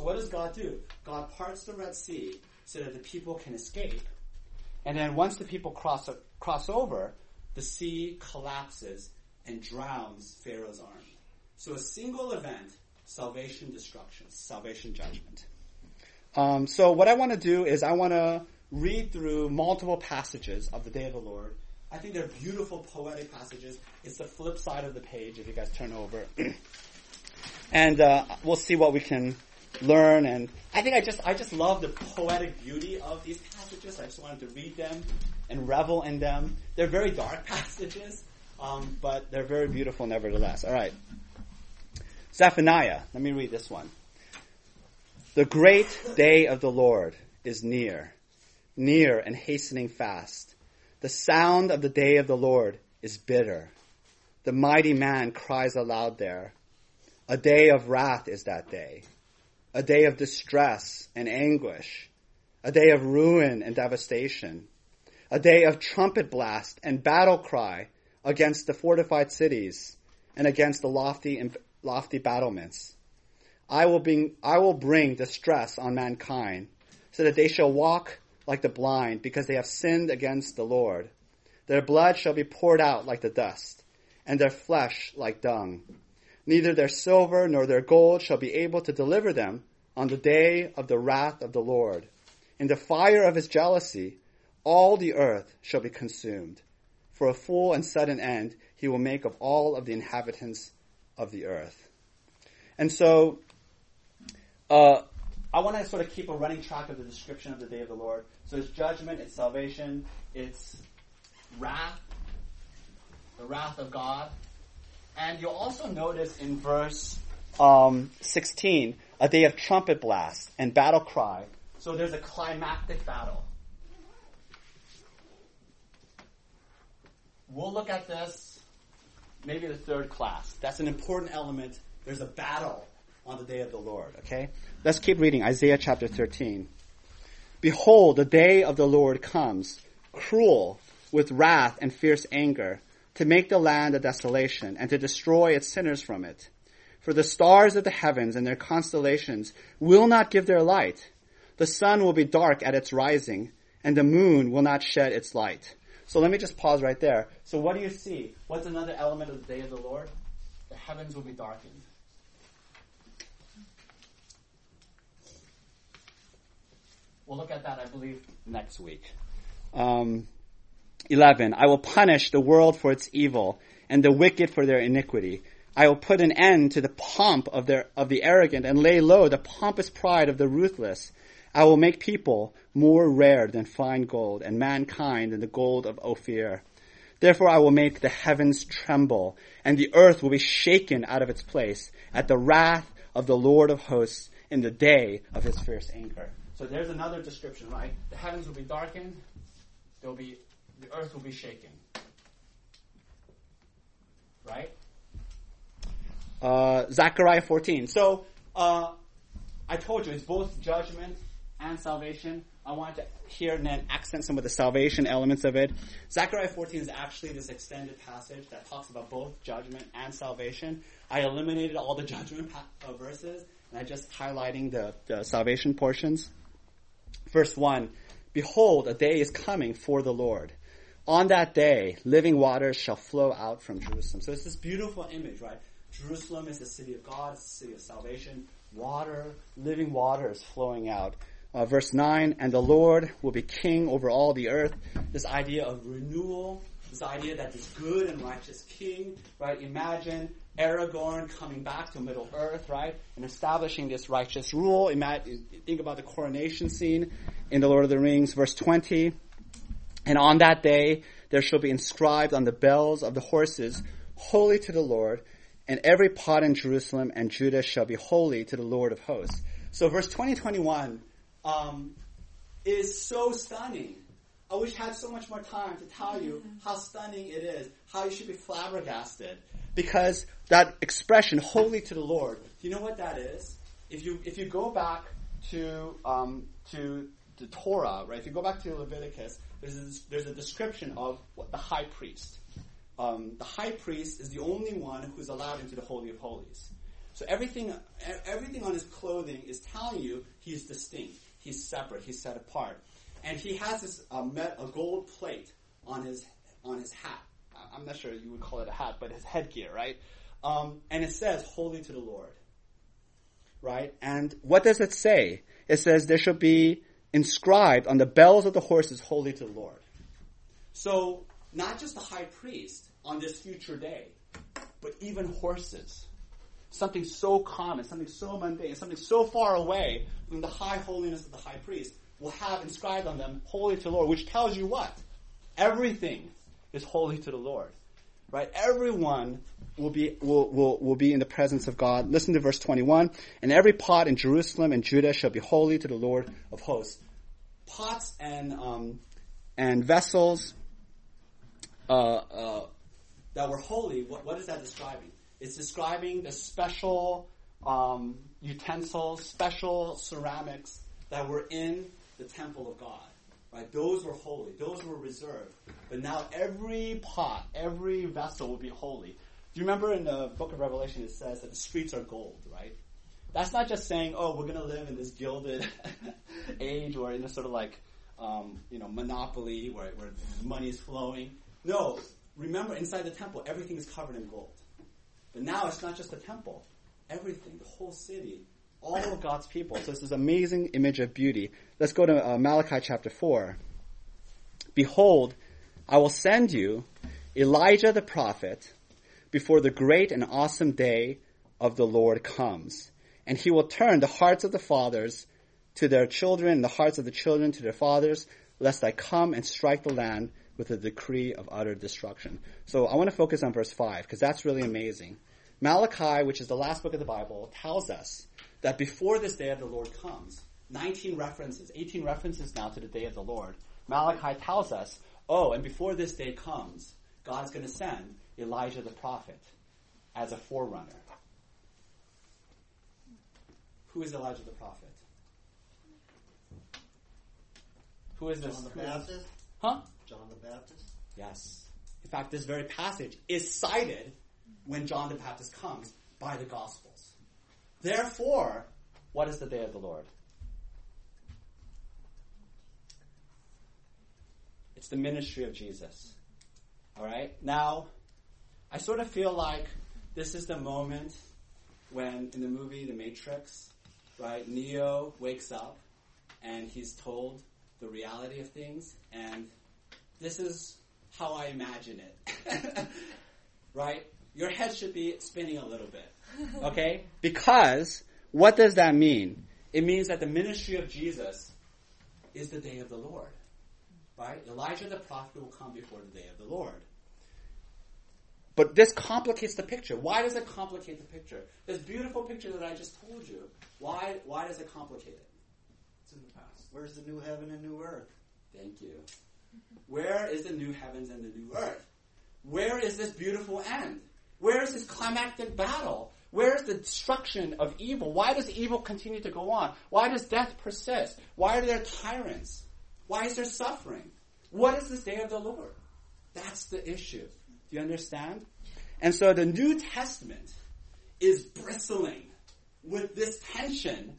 So what does God do? God parts the Red Sea so that the people can escape. And then once the people cross, cross over, the sea collapses and drowns Pharaoh's army. So a single event, salvation, destruction, salvation, judgment. Um, so what I want to do is I want to read through multiple passages of the day of the Lord. I think they're beautiful poetic passages. It's the flip side of the page if you guys turn over. and uh, we'll see what we can learn and I think I just I just love the poetic beauty of these passages. I just wanted to read them and revel in them. They're very dark passages, um, but they're very beautiful nevertheless. All right. Zephaniah. Let me read this one. The great day of the Lord is near, near and hastening fast. The sound of the day of the Lord is bitter. The mighty man cries aloud there. A day of wrath is that day, a day of distress and anguish, a day of ruin and devastation, a day of trumpet blast and battle cry against the fortified cities and against the lofty lofty battlements. I will bring, I will bring distress on mankind so that they shall walk like the blind because they have sinned against the Lord. Their blood shall be poured out like the dust and their flesh like dung. Neither their silver nor their gold shall be able to deliver them on the day of the wrath of the Lord. In the fire of his jealousy, all the earth shall be consumed. For a full and sudden end he will make of all of the inhabitants of the earth. And so, uh, I want to sort of keep a running track of the description of the day of the Lord. So it's judgment, it's salvation, it's wrath, the wrath of God. And you'll also notice in verse um, 16, a day of trumpet blast and battle cry. So there's a climactic battle. We'll look at this maybe the third class. That's an important element. There's a battle on the day of the Lord, okay? Let's keep reading Isaiah chapter 13. Behold, the day of the Lord comes, cruel, with wrath and fierce anger, to make the land a desolation, and to destroy its sinners from it. For the stars of the heavens and their constellations will not give their light. The sun will be dark at its rising, and the moon will not shed its light. So let me just pause right there. So what do you see? What's another element of the day of the Lord? The heavens will be darkened. We'll look at that, I believe, next week. Um, 11. I will punish the world for its evil and the wicked for their iniquity. I will put an end to the pomp of their, of the arrogant and lay low the pompous pride of the ruthless. I will make people more rare than fine gold, and mankind than the gold of Ophir. Therefore I will make the heavens tremble, and the earth will be shaken out of its place at the wrath of the Lord of hosts in the day of his fierce anger. So there's another description, right? The heavens will be darkened, there'll be the earth will be shaken. Right? Uh, Zechariah 14. So, uh, I told you it's both judgment and salvation. I wanted to here and then accent some of the salvation elements of it. Zechariah 14 is actually this extended passage that talks about both judgment and salvation. I eliminated all the judgment pa- uh, verses and I just highlighting the, the salvation portions. Verse 1 Behold, a day is coming for the Lord. On that day, living waters shall flow out from Jerusalem. So it's this beautiful image, right? Jerusalem is the city of God, it's the city of salvation. Water, living water is flowing out. Uh, verse 9, and the Lord will be king over all the earth. This idea of renewal, this idea that this good and righteous king, right? Imagine Aragorn coming back to Middle Earth, right? And establishing this righteous rule. Imagine, think about the coronation scene in The Lord of the Rings, verse 20. And on that day, there shall be inscribed on the bells of the horses, Holy to the Lord, and every pot in Jerusalem and Judah shall be holy to the Lord of hosts. So verse 20, 21, um, is so stunning. I wish I had so much more time to tell you how stunning it is, how you should be flabbergasted. Because that expression, holy to the Lord, do you know what that is? If you, if you go back to, um, to the Torah, right, if you go back to Leviticus, there's a, there's a description of what the high priest. Um, the high priest is the only one who's allowed into the Holy of Holies. So everything, everything on his clothing is telling you he's distinct, he's separate, he's set apart, and he has this uh, met, a gold plate on his on his hat. I'm not sure you would call it a hat, but his headgear, right? Um, and it says "Holy to the Lord," right? And what does it say? It says there should be inscribed on the bells of the horses, "Holy to the Lord." So not just the high priest on this future day, but even horses something so common, something so mundane, something so far away from the high holiness of the high priest will have inscribed on them, holy to the Lord, which tells you what? Everything is holy to the Lord. Right? Everyone will be, will, will, will be in the presence of God. Listen to verse 21. And every pot in Jerusalem and Judah shall be holy to the Lord of hosts. Pots and, um, and vessels, uh, uh, that were holy, what, what is that describing? It's describing the special um, utensils, special ceramics that were in the temple of God. Right? Those were holy. Those were reserved. But now every pot, every vessel will be holy. Do you remember in the book of Revelation it says that the streets are gold, right? That's not just saying, oh, we're going to live in this gilded age or in a sort of like, um, you know, monopoly where, where money is flowing. No, remember inside the temple, everything is covered in gold. But now it's not just the temple. Everything, the whole city, all of God's people. So this amazing image of beauty. Let's go to uh, Malachi chapter 4. Behold, I will send you Elijah the prophet before the great and awesome day of the Lord comes. And he will turn the hearts of the fathers to their children and the hearts of the children to their fathers, lest I come and strike the land with a decree of utter destruction. So I want to focus on verse 5 because that's really amazing. Malachi, which is the last book of the Bible, tells us that before this day of the Lord comes, 19 references, 18 references now to the day of the Lord. Malachi tells us, oh, and before this day comes, God is going to send Elijah the prophet as a forerunner. Who is Elijah the prophet? Who is this? John the Baptist? Huh? John the Baptist? Yes. In fact, this very passage is cited when John the Baptist comes by the Gospels. Therefore, what is the day of the Lord? It's the ministry of Jesus. All right? Now, I sort of feel like this is the moment when, in the movie The Matrix, right, Neo wakes up and he's told the reality of things, and this is how I imagine it. right? Your head should be spinning a little bit. Okay? because what does that mean? It means that the ministry of Jesus is the day of the Lord. Right? Elijah the prophet will come before the day of the Lord. But this complicates the picture. Why does it complicate the picture? This beautiful picture that I just told you, why, why does it complicate it? It's in the past. Where's the new heaven and new earth? Thank you. Where is the new heavens and the new earth? Where is this beautiful end? Where is this climactic battle? Where is the destruction of evil? Why does evil continue to go on? Why does death persist? Why are there tyrants? Why is there suffering? What is this day of the Lord? That's the issue. Do you understand? And so the New Testament is bristling with this tension.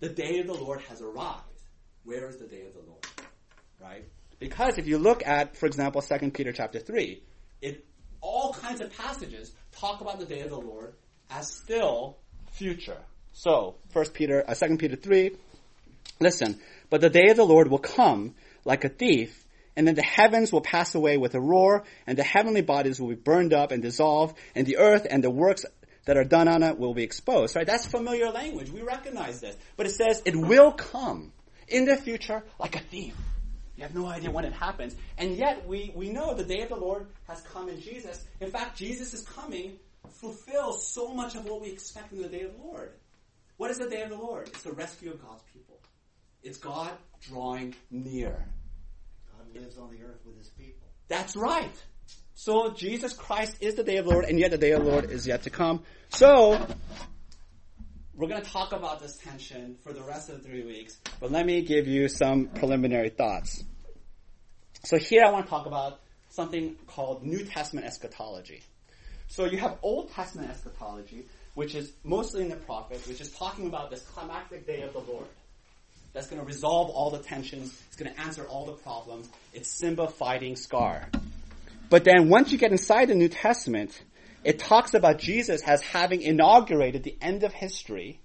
The day of the Lord has arrived. Where is the day of the Lord? Right? Because if you look at, for example, 2 Peter chapter 3, it all kinds of passages talk about the day of the Lord as still future. So, 1 Peter, uh, 2 Peter 3, listen, but the day of the Lord will come like a thief, and then the heavens will pass away with a roar, and the heavenly bodies will be burned up and dissolved, and the earth and the works that are done on it will be exposed. Right? That's familiar language. We recognize this. But it says it will come in the future like a thief. You have no idea when it happens. And yet we, we know the day of the Lord has come in Jesus. In fact, Jesus is coming fulfills so much of what we expect in the day of the Lord. What is the day of the Lord? It's the rescue of God's people. It's God drawing near. Lives on the earth with his people. That's right. So Jesus Christ is the day of the Lord, and yet the day of the Lord is yet to come. So we're going to talk about this tension for the rest of the three weeks, but let me give you some preliminary thoughts. So here I want to talk about something called New Testament eschatology. So you have Old Testament eschatology, which is mostly in the prophets, which is talking about this climactic day of the Lord. That's going to resolve all the tensions. It's going to answer all the problems. It's Simba fighting Scar. But then once you get inside the New Testament, it talks about Jesus as having inaugurated the end of history,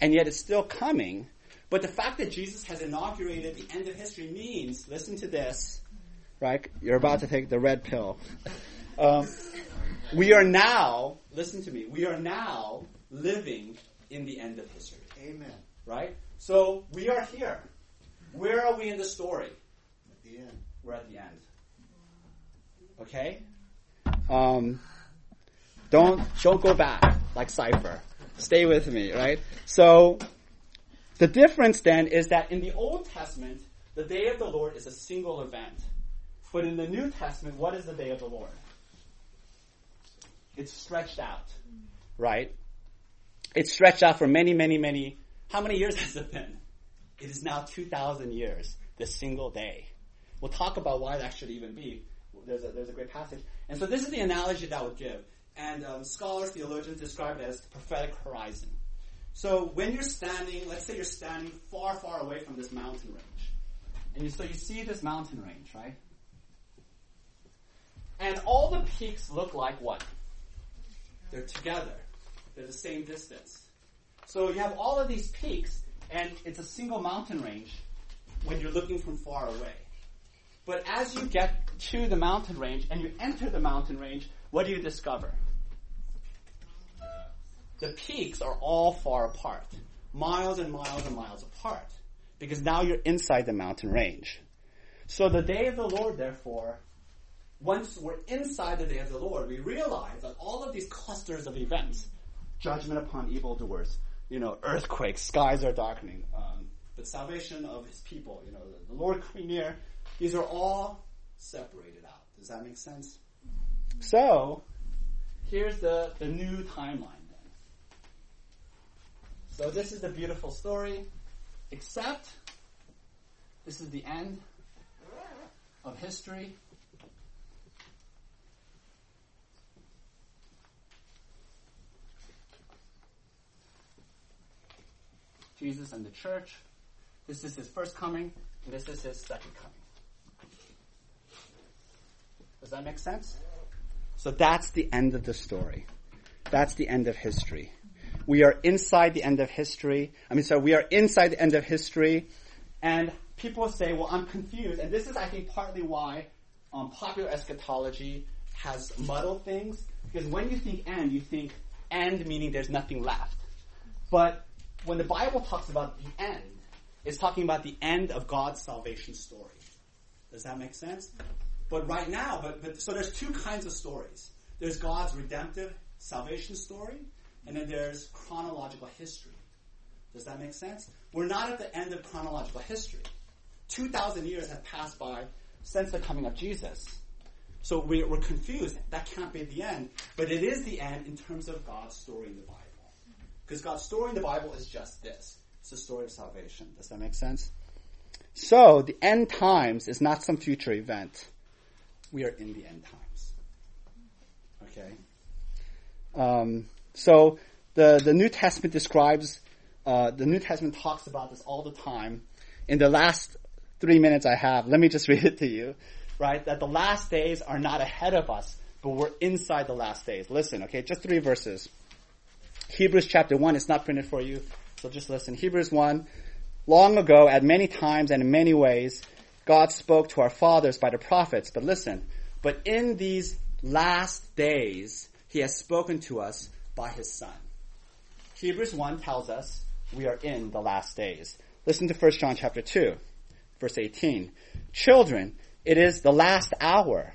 and yet it's still coming. But the fact that Jesus has inaugurated the end of history means, listen to this, right? You're about to take the red pill. Um, we are now, listen to me, we are now living in the end of history. Amen. Right? So we are here. Where are we in the story? At the end. We're at the end. Okay? Um, don't don't go back like Cypher. Stay with me, right? So the difference then is that in the Old Testament, the day of the Lord is a single event. But in the New Testament, what is the day of the Lord? It's stretched out, right? It's stretched out for many, many, many. How many years has it been? It is now 2,000 years, this single day. We'll talk about why that should even be. There's a, there's a great passage. And so this is the analogy that I would give. And um, scholars, theologians describe it as the prophetic horizon. So when you're standing, let's say you're standing far, far away from this mountain range. And you, so you see this mountain range, right? And all the peaks look like what? They're together. They're the same distance. So you have all of these peaks, and it's a single mountain range when you're looking from far away. But as you get to the mountain range and you enter the mountain range, what do you discover? The peaks are all far apart, miles and miles and miles apart, because now you're inside the mountain range. So the day of the Lord, therefore, once we're inside the day of the Lord, we realize that all of these clusters of events, judgment upon evildoers, you know, earthquakes, skies are darkening, um, the salvation of his people, you know, the, the Lord coming near, these are all separated out. Does that make sense? So, here's the, the new timeline then. So this is the beautiful story, except this is the end of history. Jesus and the church. This is his first coming, and this is his second coming. Does that make sense? So that's the end of the story. That's the end of history. We are inside the end of history. I mean, so we are inside the end of history, and people say, well, I'm confused. And this is, I think, partly why um, popular eschatology has muddled things. Because when you think end, you think end meaning there's nothing left. But when the Bible talks about the end, it's talking about the end of God's salvation story. Does that make sense? But right now, but, but so there's two kinds of stories. There's God's redemptive salvation story, and then there's chronological history. Does that make sense? We're not at the end of chronological history. 2,000 years have passed by since the coming of Jesus. So we, we're confused. That can't be the end. But it is the end in terms of God's story in the Bible. Because God's story in the Bible is just this. It's the story of salvation. Does that make sense? So the end times is not some future event. We are in the end times. Okay? Um, so the, the New Testament describes, uh, the New Testament talks about this all the time. In the last three minutes I have, let me just read it to you right? That the last days are not ahead of us, but we're inside the last days. Listen, okay, just three verses. Hebrews chapter 1, it's not printed for you, so just listen. Hebrews 1, long ago, at many times and in many ways, God spoke to our fathers by the prophets, but listen, but in these last days, He has spoken to us by His Son. Hebrews 1 tells us we are in the last days. Listen to 1 John chapter 2, verse 18. Children, it is the last hour.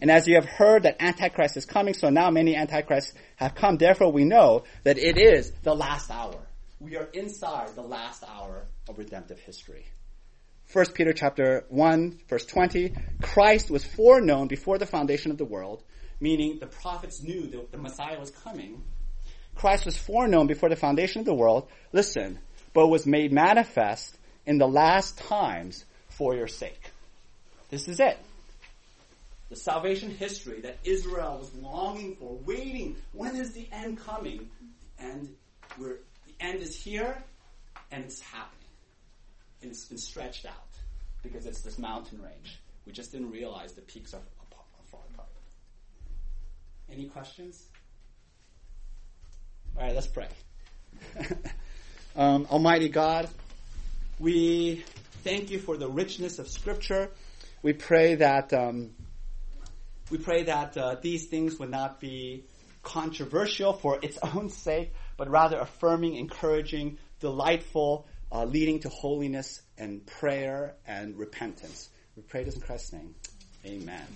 And as you have heard that Antichrist is coming, so now many Antichrists have come. Therefore we know that it is the last hour. We are inside the last hour of redemptive history. 1 Peter chapter 1 verse 20, Christ was foreknown before the foundation of the world, meaning the prophets knew that the Messiah was coming. Christ was foreknown before the foundation of the world, listen, but was made manifest in the last times for your sake. This is it. The salvation history that Israel was longing for, waiting. When is the end coming? And we're, the end is here, and it's happening. And it's been stretched out because it's this mountain range. We just didn't realize the peaks are, are far apart. Any questions? All right, let's pray. um, Almighty God, we thank you for the richness of Scripture we pray that um, we pray that uh, these things would not be controversial for its own sake, but rather affirming, encouraging, delightful, uh, leading to holiness and prayer and repentance. We pray this in Christ's name. Amen.